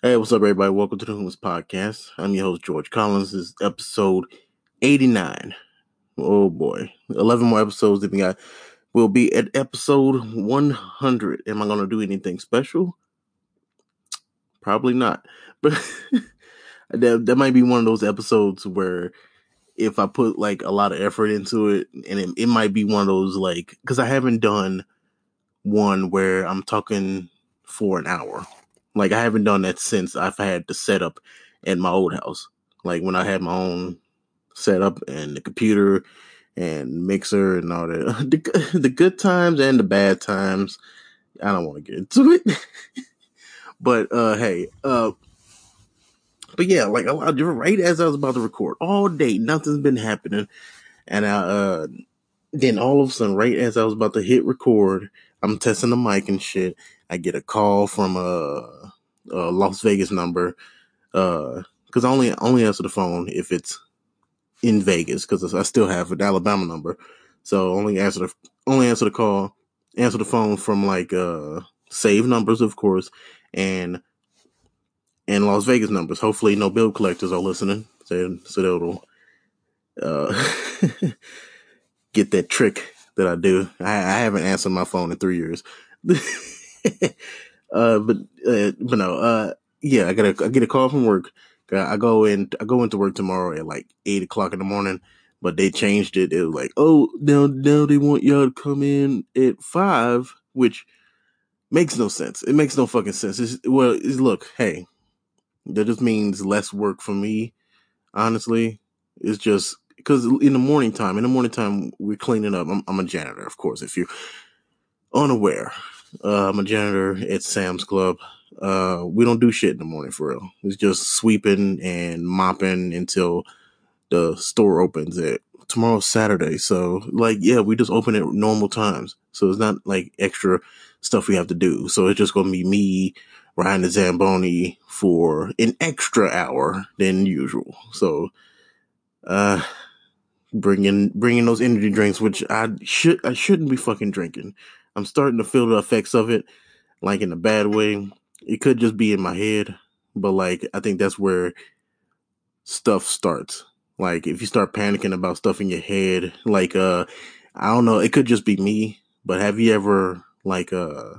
Hey, what's up, everybody? Welcome to the Whomst Podcast. I'm your host, George Collins. This is episode 89. Oh boy. 11 more episodes that we got. We'll be at episode 100. Am I going to do anything special? Probably not. But that, that might be one of those episodes where if I put like a lot of effort into it, and it, it might be one of those like, because I haven't done one where I'm talking for an hour like I haven't done that since I've had the setup at my old house. Like when I had my own setup and the computer and mixer and all that. The, the good times and the bad times. I don't want to get into it. but uh hey, uh but yeah, like right as I was about to record all day, nothing's been happening. And I uh then all of a sudden, right as I was about to hit record, I'm testing the mic and shit. I get a call from a, a Las Vegas number, uh, cause I only, only answer the phone if it's in Vegas, cause I still have an Alabama number. So only answer the, only answer the call, answer the phone from like, uh, save numbers, of course, and, and Las Vegas numbers. Hopefully no bill collectors are listening. So, so they'll, uh, get that trick that I do. I, I haven't answered my phone in three years. uh, but uh, but no, uh, yeah, I got a I get a call from work. I go in I go into work tomorrow at like eight o'clock in the morning, but they changed it. It was like, oh, now now they want y'all to come in at five, which makes no sense. It makes no fucking sense. It's, well, it's, look, hey, that just means less work for me. Honestly, it's just because in the morning time, in the morning time, we're cleaning up. I'm, I'm a janitor, of course. If you're unaware, uh, I'm a janitor at Sam's Club. Uh, we don't do shit in the morning for real. It's just sweeping and mopping until the store opens at tomorrow's Saturday. So like, yeah, we just open at normal times. So it's not like extra stuff we have to do. So it's just going to be me, Ryan the Zamboni for an extra hour than usual. So, uh, bringing bringing those energy drinks, which I should I shouldn't be fucking drinking. I'm starting to feel the effects of it, like in a bad way. It could just be in my head, but like I think that's where stuff starts. Like if you start panicking about stuff in your head, like uh I don't know, it could just be me, but have you ever like uh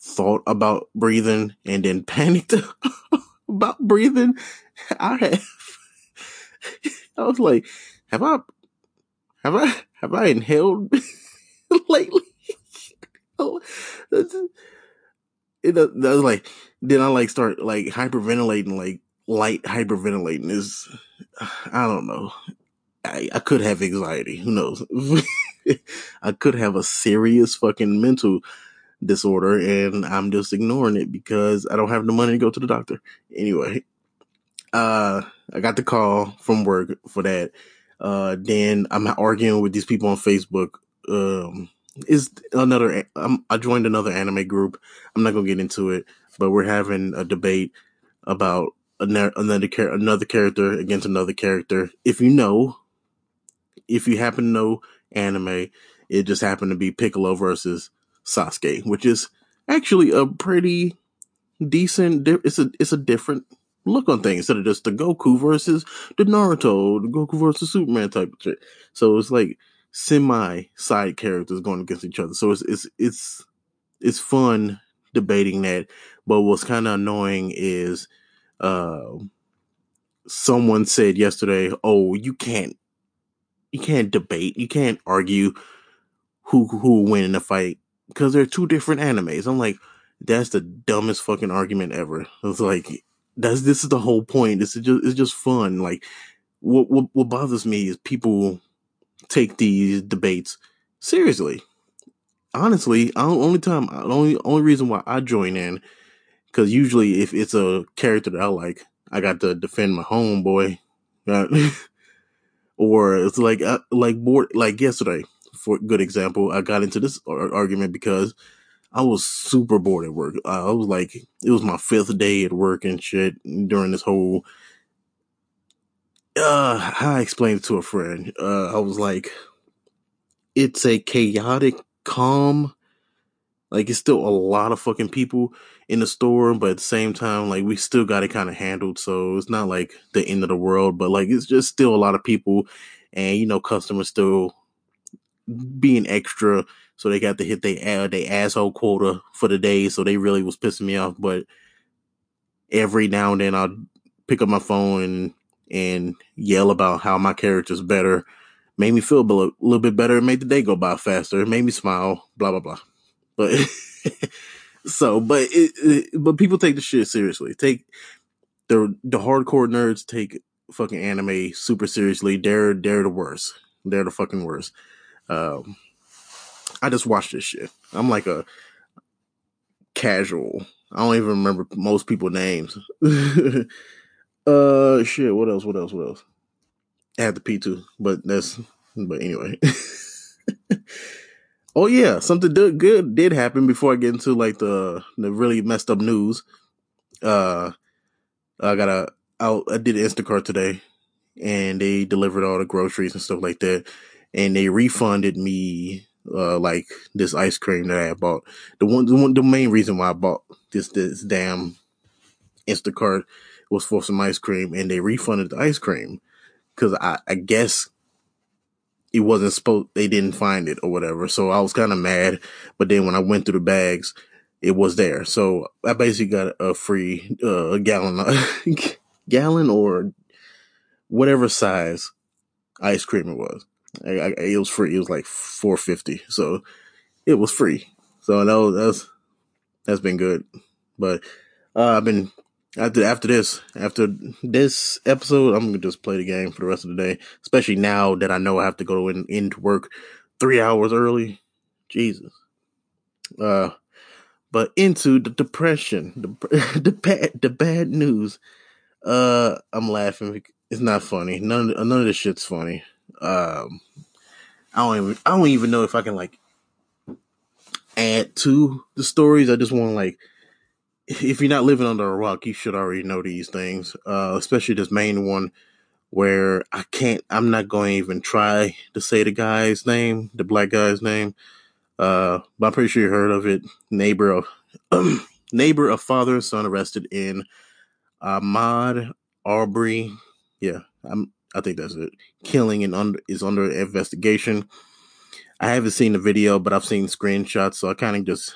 thought about breathing and then panicked about breathing? I have. I was like, have I, have I, have I inhaled lately? it, was like, then I like start like hyperventilating, like light hyperventilating is, I don't know. I, I could have anxiety. Who knows? I could have a serious fucking mental disorder and I'm just ignoring it because I don't have the money to go to the doctor. Anyway, uh, I got the call from work for that. Uh, then I'm arguing with these people on Facebook. Um, is another, um, I joined another anime group. I'm not gonna get into it, but we're having a debate about another, another, another character against another character. If you know, if you happen to know anime, it just happened to be Piccolo versus Sasuke, which is actually a pretty decent, it's a, it's a different look on things instead of just the Goku versus the Naruto, the Goku versus Superman type of shit. So it's like semi side characters going against each other. So it's it's it's it's fun debating that. But what's kind of annoying is uh, someone said yesterday, "Oh, you can't you can't debate, you can't argue who who will win in a fight because they're two different animes." I'm like, that's the dumbest fucking argument ever. It's like that's this is the whole point. This is just it's just fun. Like what what, what bothers me is people take these debates seriously. Honestly, only time, only only reason why I join in, because usually if it's a character that I like, I got to defend my homeboy, or it's like uh, like board like yesterday. For good example, I got into this argument because I was super bored at work. I was like, it was my fifth day at work and shit during this whole. Uh, I explained it to a friend. Uh, I was like, it's a chaotic calm. Like it's still a lot of fucking people in the store, but at the same time, like we still got it kind of handled. So it's not like the end of the world, but like it's just still a lot of people, and you know, customers still being extra, so they got to hit their uh, they asshole quota for the day. So they really was pissing me off. But every now and then I'll pick up my phone and and yell about how my character's better. Made me feel a little, little bit better. It made the day go by faster. It made me smile. Blah blah blah. But so, but it, it, but people take the shit seriously. Take the the hardcore nerds take fucking anime super seriously. They're they're the worst. They're the fucking worst. Um, I just watched this shit. I'm like a casual. I don't even remember most people names. uh, shit. What else? What else? What else? I had the P two, but that's. But anyway. oh yeah, something good did happen before I get into like the the really messed up news. Uh, I got a out. I did Instacart today, and they delivered all the groceries and stuff like that, and they refunded me uh like this ice cream that I bought. The one, the one, the main reason why I bought this this damn Instacart was for some ice cream, and they refunded the ice cream because I, I guess it wasn't supposed they didn't find it or whatever. So I was kind of mad. But then when I went through the bags, it was there. So I basically got a free uh, gallon gallon or whatever size ice cream it was. I, I, it was free. It was like four fifty. So it was free. So that was, that's that's been good. But uh, I've been after after this after this episode, I'm gonna just play the game for the rest of the day. Especially now that I know I have to go in into work three hours early. Jesus. Uh, but into the depression, the the bad the bad news. Uh, I'm laughing. It's not funny. None none of this shit's funny. Um, I don't even I don't even know if I can like add to the stories. I just want like if you're not living under a rock, you should already know these things. Uh, especially this main one where I can't, I'm not going to even try to say the guy's name, the black guy's name. Uh, but I'm pretty sure you heard of it. Neighbor of, neighbor of father and son arrested in Ahmaud Arbery. Yeah, I'm, I think that's it. Killing and under is under investigation. I haven't seen the video, but I've seen screenshots, so I kind of just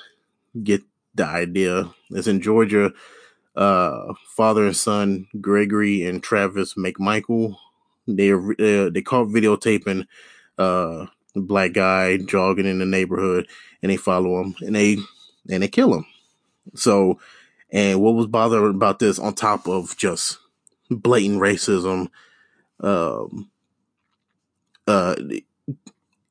get the idea. It's in Georgia. Uh, father and son Gregory and Travis McMichael. They uh, they caught videotaping uh black guy jogging in the neighborhood, and they follow him and they and they kill him. So, and what was bothering about this, on top of just blatant racism, um, uh,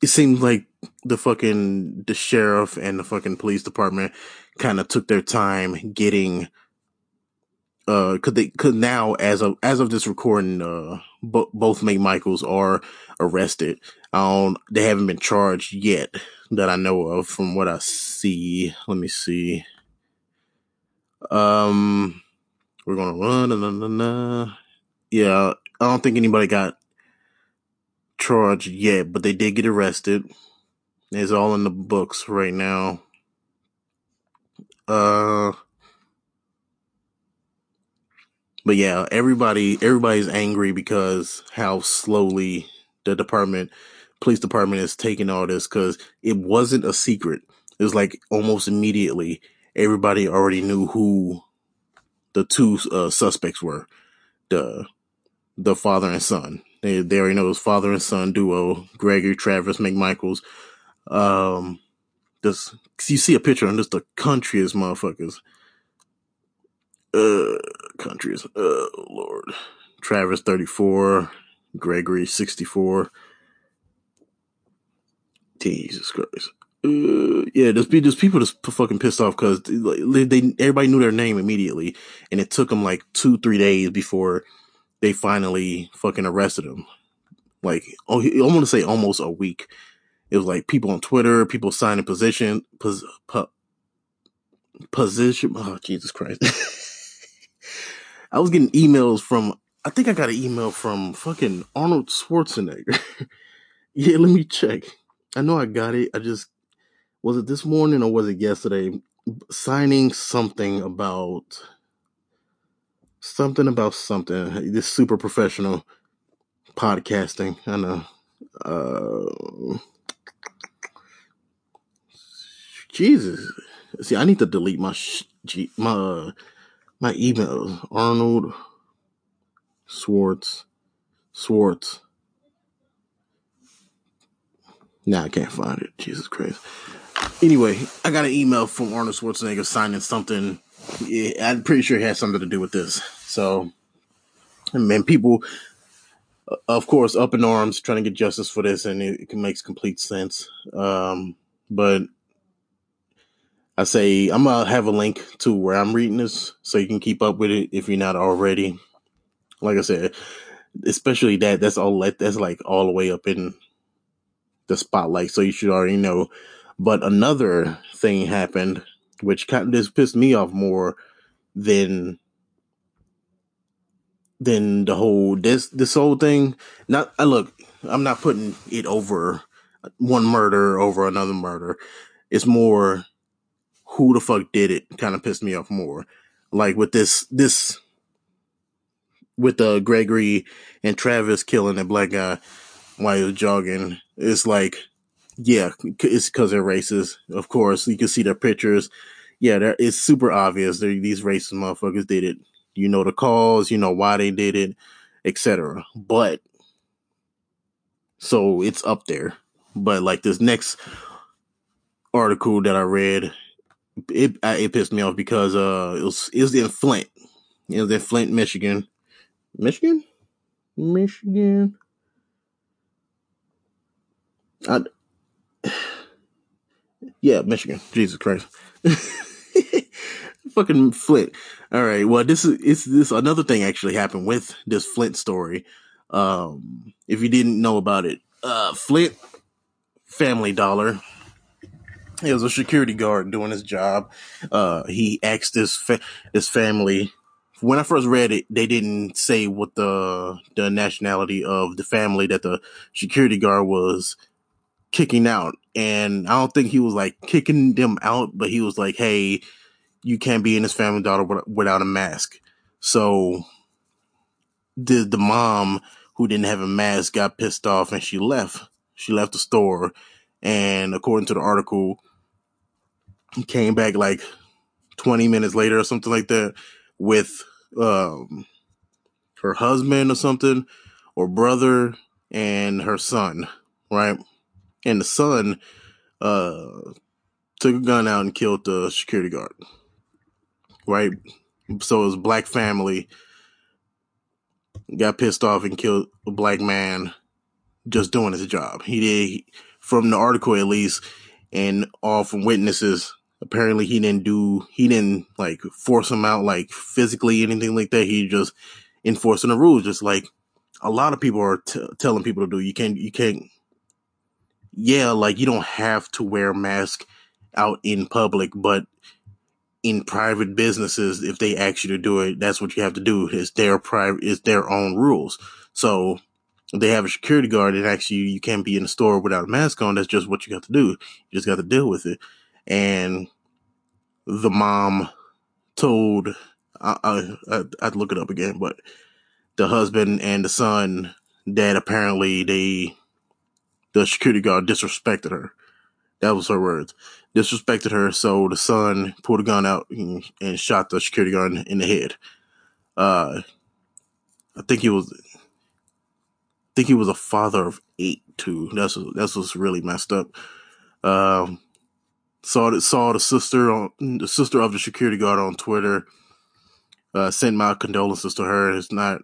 it seems like the fucking the sheriff and the fucking police department kind of took their time getting uh could they could now as of as of this recording uh bo- both McMichaels are arrested. Um they haven't been charged yet that I know of from what I see. Let me see. Um we're gonna run na, na, na, yeah I don't think anybody got charged yet but they did get arrested. It's all in the books right now. Uh, but yeah, everybody everybody's angry because how slowly the department, police department, is taking all this because it wasn't a secret. It was like almost immediately everybody already knew who the two uh, suspects were, the the father and son. They they already know it was father and son duo, Gregory Travis McMichaels. Um, this you see a picture and just the countryest motherfuckers. Uh, countries. Oh Lord, Travis thirty four, Gregory sixty four. Jesus Christ. Uh, yeah, there's, there's people just fucking pissed off because they, they everybody knew their name immediately, and it took them like two three days before they finally fucking arrested him. Like, oh, I want to say almost a week it was like people on Twitter, people signing position, pos, po, position. Oh, Jesus Christ. I was getting emails from, I think I got an email from fucking Arnold Schwarzenegger. yeah, let me check. I know I got it. I just, was it this morning or was it yesterday? signing something about something about something. This super professional podcasting. I know. Uh, Jesus. See, I need to delete my sh- my uh, my emails. Arnold Swartz Swartz. Nah, I can't find it. Jesus Christ. Anyway, I got an email from Arnold Schwarzenegger signing something. I'm pretty sure it has something to do with this. So, man, people, of course, up in arms trying to get justice for this, and it, it makes complete sense. Um, but I say I'm gonna have a link to where I'm reading this, so you can keep up with it if you're not already. Like I said, especially that that's all that's like all the way up in the spotlight, so you should already know. But another thing happened, which kind of just pissed me off more than than the whole this this whole thing. Not I look, I'm not putting it over one murder over another murder. It's more who the fuck did it kind of pissed me off more. Like with this this with the uh, Gregory and Travis killing that black guy while he was jogging. It's like, yeah, it's because they're racist. Of course, you can see their pictures. Yeah, it's super obvious. They're, these racist motherfuckers did it. You know the cause, you know why they did it, etc. But so it's up there. But like this next article that I read, it it pissed me off because uh it was it was in Flint. It was in Flint, Michigan. Michigan? Michigan. I, yeah, Michigan. Jesus Christ. Fucking Flint. All right. Well, this is it's this another thing actually happened with this Flint story. Um, if you didn't know about it, uh, Flint Family Dollar. He was a security guard doing his job. Uh, he asked his fa- his family. When I first read it, they didn't say what the the nationality of the family that the security guard was kicking out. And I don't think he was like kicking them out, but he was like, hey, you can't be in this Family Dollar without a mask. So the, the mom who didn't have a mask got pissed off and she left. She left the store. And according to the article, came back like 20 minutes later or something like that with um, her husband or something or brother and her son, right? and the son uh, took a gun out and killed the security guard. Right? So his black family got pissed off and killed a black man just doing his job. He did, from the article at least, and all from witnesses, apparently he didn't do, he didn't like force him out like physically, anything like that. He just enforcing the rules, just like a lot of people are t- telling people to do. You can't, you can't yeah, like you don't have to wear a mask out in public, but in private businesses, if they ask you to do it, that's what you have to do. It's their private, it's their own rules. So they have a security guard that actually you, can't be in the store without a mask on. That's just what you got to do. You just got to deal with it. And the mom told, I, I, I, I'd look it up again, but the husband and the son that apparently they the security guard disrespected her. That was her words. Disrespected her, so the son pulled a gun out and, and shot the security guard in, the head. Uh, I think he was, I think he was a father of eight too. That's that's what's really messed up. Um, saw saw the sister on the sister of the security guard on Twitter. Uh, sent my condolences to her. It's not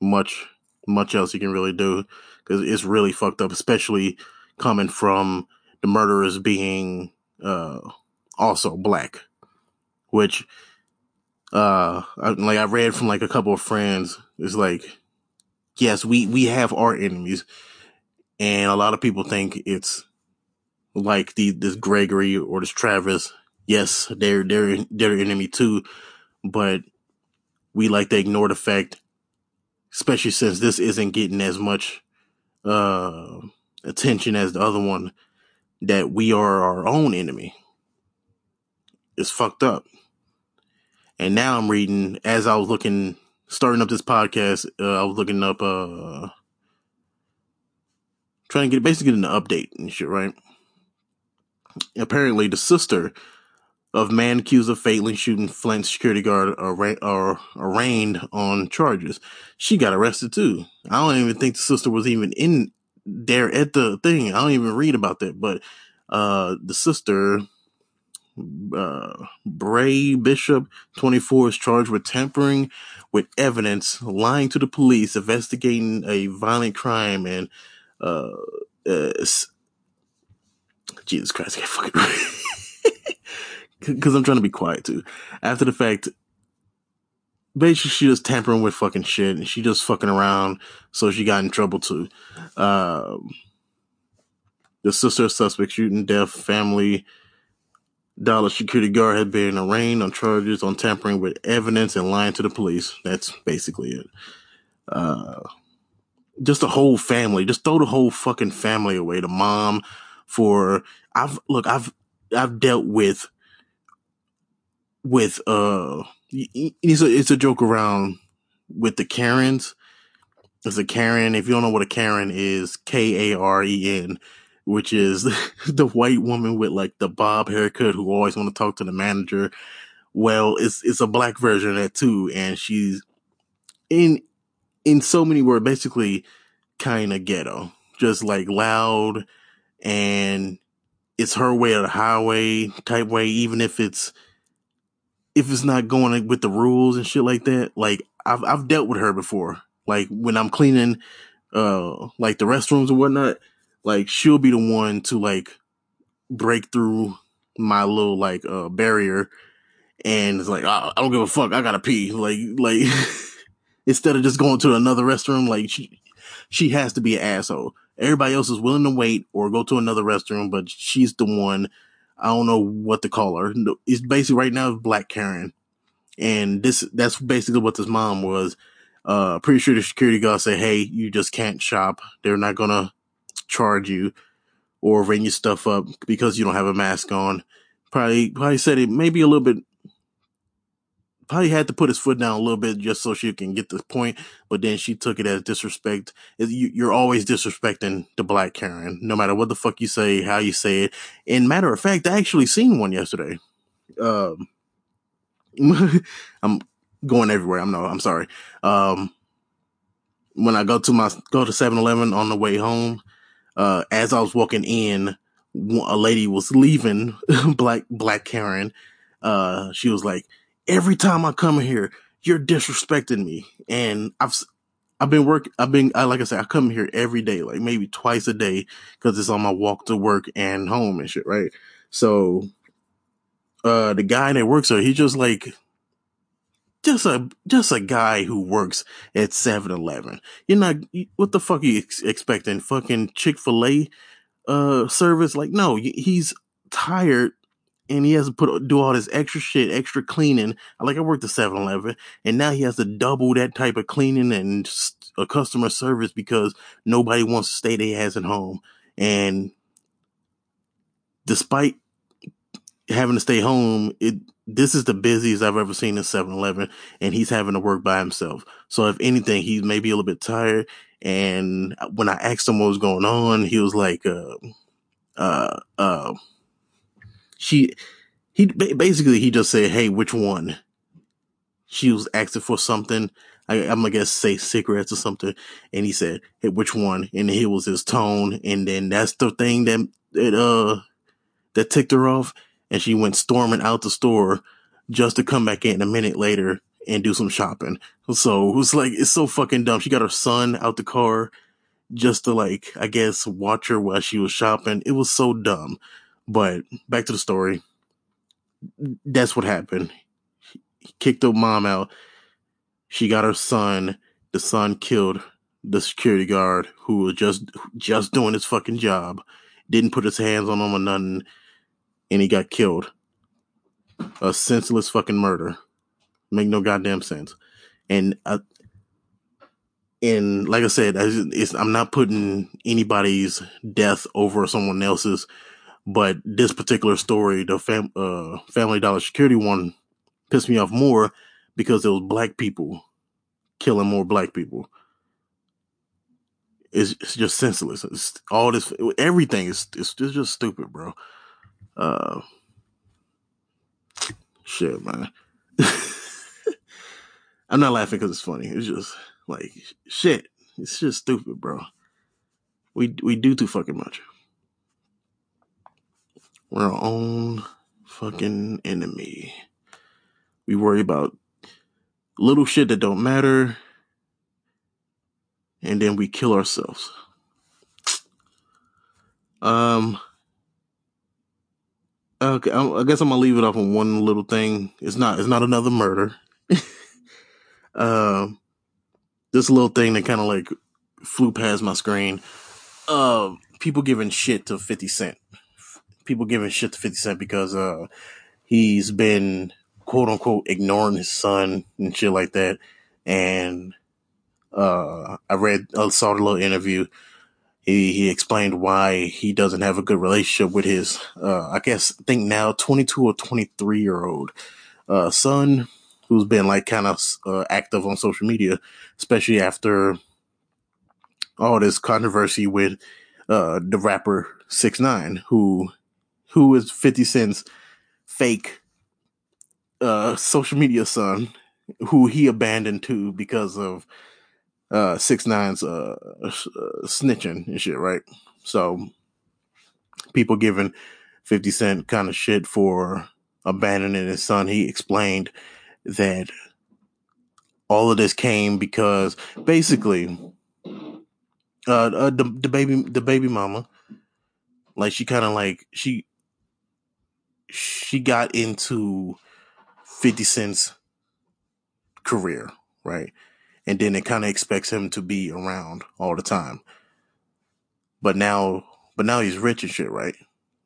much much else you can really do because it's really fucked up, especially coming from the murderers being uh, also black, which uh, I, like I read from like a couple of friends. It's like, yes, we we have our enemies, and a lot of people think it's like the this Gregory or this Travis. Yes, they're they're they're enemy too, but we like to ignore the fact, especially since this isn't getting as much uh, attention as the other one that we are our own enemy. is fucked up. And now I'm reading as I was looking, starting up this podcast. Uh, I was looking up, uh, trying to get basically get an update and shit, right? Apparently, the sister of man accused of fatally shooting Flint security guard are arraigned on charges. She got arrested too. I don't even think the sister was even in there at the thing. I don't even read about that, but uh, the sister, uh, Brya Bishop, 24, is charged with tampering with evidence, lying to the police, investigating a violent crime, and uh, uh Jesus Christ, I can't fucking because I'm trying to be quiet too. After the fact, basically she just tampering with fucking shit and she just fucking around, so she got in trouble too. Um, the sister of suspect shooting death family dollar security guard had been arraigned on charges on tampering with evidence and lying to the police. That's basically it. Uh, just the whole family, just throw the whole fucking family away. The mom for I've look, I've I've dealt with with uh it's a it's a joke around with the Karens. It's a Karen. If you don't know what a Karen is, K A R E N, which is the white woman with like the bob haircut who always want to talk to the manager. Well, it's it's a black version of that too, and she's in in so many words, basically kind of ghetto, just like loud, and it's her way or the highway type way, even if it's if it's not going with the rules and shit like that. Like I've I've dealt with her before. Like when I'm cleaning uh like the restrooms or whatnot, like she'll be the one to like break through my little like uh barrier and it's like I, I don't give a fuck, I gotta pee. Like like instead of just going to another restroom, like she she has to be an asshole. Everybody else is willing to wait or go to another restroom, but she's the one I don't know what to call her. It's basically right now Black Karen, and this that's basically what this mom was. Uh, pretty sure the security guard said, "Hey, you just can't shop. They're not gonna charge you or ring your stuff up because you don't have a mask on." Probably probably said it maybe a little bit. Probably had to put his foot down a little bit just so she can get the point, but then she took it as disrespect. You're always disrespecting the black Karen, no matter what the fuck you say, how you say it. And matter of fact, I actually seen one yesterday. Um, I'm going everywhere. I'm no, I'm sorry. Um, when I go to my go to 7-Eleven on the way home, uh, as I was walking in, a lady was leaving black black Karen. Uh, she was like, "Every time I come here, you're disrespecting me," and I've I've been work. I've been I, like I said, I come here every day, like maybe twice a day, because it's on my walk to work and home and shit, right? So, uh, the guy that works there, he's just like just a just a guy who works at 7-Eleven. You're not what the fuck are you ex- expecting? Fucking Chick-fil-A uh service like no, he's tired and he has to put do all this extra shit, extra cleaning. Like I worked at 7-Eleven and now he has to double that type of cleaning and a customer service because nobody wants to stay their ass at home. And despite having to stay home, it this is the busiest I've ever seen in 7-Eleven, and he's having to work by himself. So if anything, he's maybe a little bit tired. And when I asked him what was going on, he was like, uh, uh, uh, she, he basically, he just said, Hey, which one? She was asking for something. I, am gonna guess say cigarettes or something. And he said, Hey, which one? And it was his tone. And then that's the thing that, that, uh, that ticked her off and she went storming out the store just to come back in a minute later and do some shopping. So it was like, it's so fucking dumb. She got her son out the car just to like, I guess, watch her while she was shopping. It was so dumb. But back to the story. That's what happened. He kicked the mom out. She got her son. The son killed the security guard who was just just doing his fucking job. Didn't put his hands on him or nothing and he got killed. A senseless fucking murder. Make no goddamn sense. And uh, and like I said, I, I'm not putting anybody's death over someone else's, But this particular story, the fam- uh, Family Dollar Security one, pissed me off more because it was black people killing more black people. It's, it's just senseless. It's all this, everything is it's, it's just stupid, bro. Uh, shit, man. I'm not laughing because it's funny. It's just like shit. It's just stupid, bro. We we do too fucking much. We're our own fucking enemy. We worry about little shit that don't matter, and then we kill ourselves. Um. Okay, I guess I'm gonna leave it off on one little thing. It's not. It's not another murder. um, this little thing that kind of like flew past my screen. Uh, people giving shit to Fifty Cent. People giving shit to Fifty Cent because uh, he's been quote unquote ignoring his son and shit like that. And uh, I read, I saw the little interview. He he explained why he doesn't have a good relationship with his, uh, I guess, I think now twenty two or twenty three year old uh, son, who's been like kind of uh, active on social media, especially after all this controversy with uh, the rapper Six Nine, who who is Fifty Cent's fake uh, social media son, who he abandoned too because of uh, Six Nine's uh, uh, snitching and shit, right? So people giving Fifty Cent kind of shit for abandoning his son. He explained that all of this came because basically uh, uh the, the baby the baby mama like she kind of like she she got into 50 Cent's career, right? And then it kind of expects him to be around all the time. But now, but now he's rich and shit, right?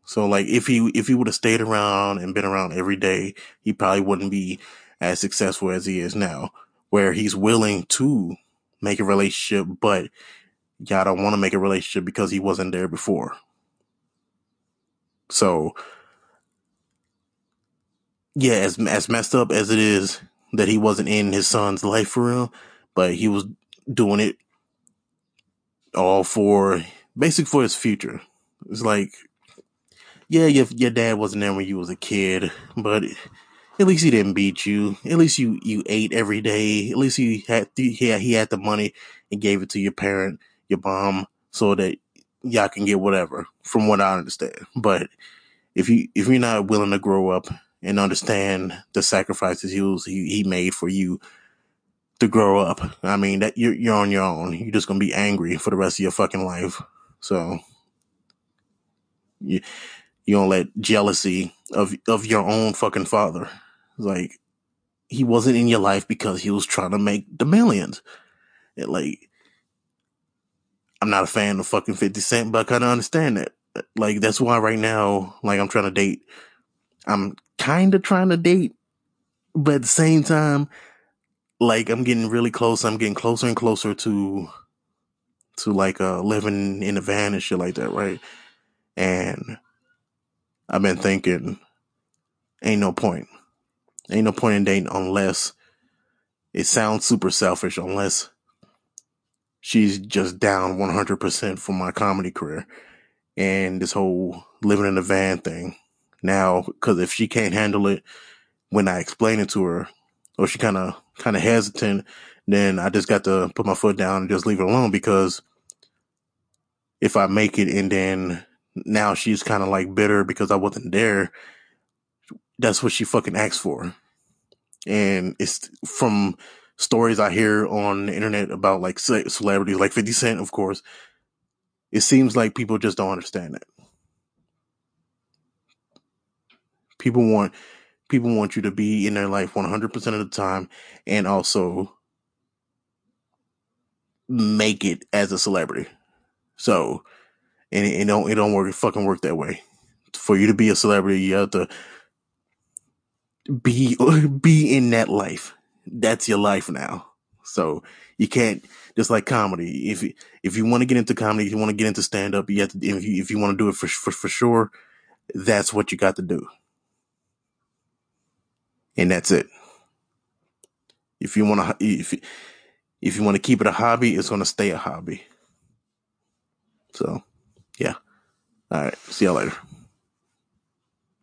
So like if he, if he would have stayed around and been around every day, he probably wouldn't be as successful as he is now, where he's willing to make a relationship, but y'all don't want to make a relationship because he wasn't there before. So yeah, as as messed up as it is that he wasn't in his son's life for real, but he was doing it all for basic for his future. It's like, yeah, your your dad wasn't there when you was a kid, but at least he didn't beat you. At least you you ate every day. At least he had he had, he had the money and gave it to your parent, your mom, so that y'all can get whatever. From what I understand, but if you if you're not willing to grow up and understand the sacrifices he was he, he made for you to grow up. I mean that you're you're on your own. You're just gonna be angry for the rest of your fucking life. So you you don't let jealousy of of your own fucking father. Like he wasn't in your life because he was trying to make the millions. It, like I'm not a fan of fucking 50 Cent, but I kind of understand that. Like that's why right now, like I'm trying to date. I'm kind of trying to date, but at the same time, like I'm getting really close. I'm getting closer and closer to, to like, uh, living in a van and shit like that. Right. And I've been thinking, ain't no point. Ain't no point in dating unless it sounds super selfish, unless she's just down 100% for my comedy career and this whole living in a van thing now because if she can't handle it when I explain it to her, or she kind of kind of hesitant, then I just got to put my foot down and just leave it alone because if I make it and then now she's kind of like bitter because I wasn't there, that's what she fucking asked for. And it's from stories I hear on the internet about like celebrities, like 50 Cent, of course. It seems like people just don't understand it. People want people want you to be in their life 100% of the time and also make it as a celebrity. So, and it, it don't it don't work it fucking work that way. For you to be a celebrity, you have to be be in that life. That's your life now. So you can't just like comedy. If if you want to get into comedy, if you want to get into stand up, you have to. If you if you want to do it for for for sure, that's what you got to do. And that's it. If you want to, if, if you want to keep it a hobby, it's going to stay a hobby. So, yeah. All right. See y'all later.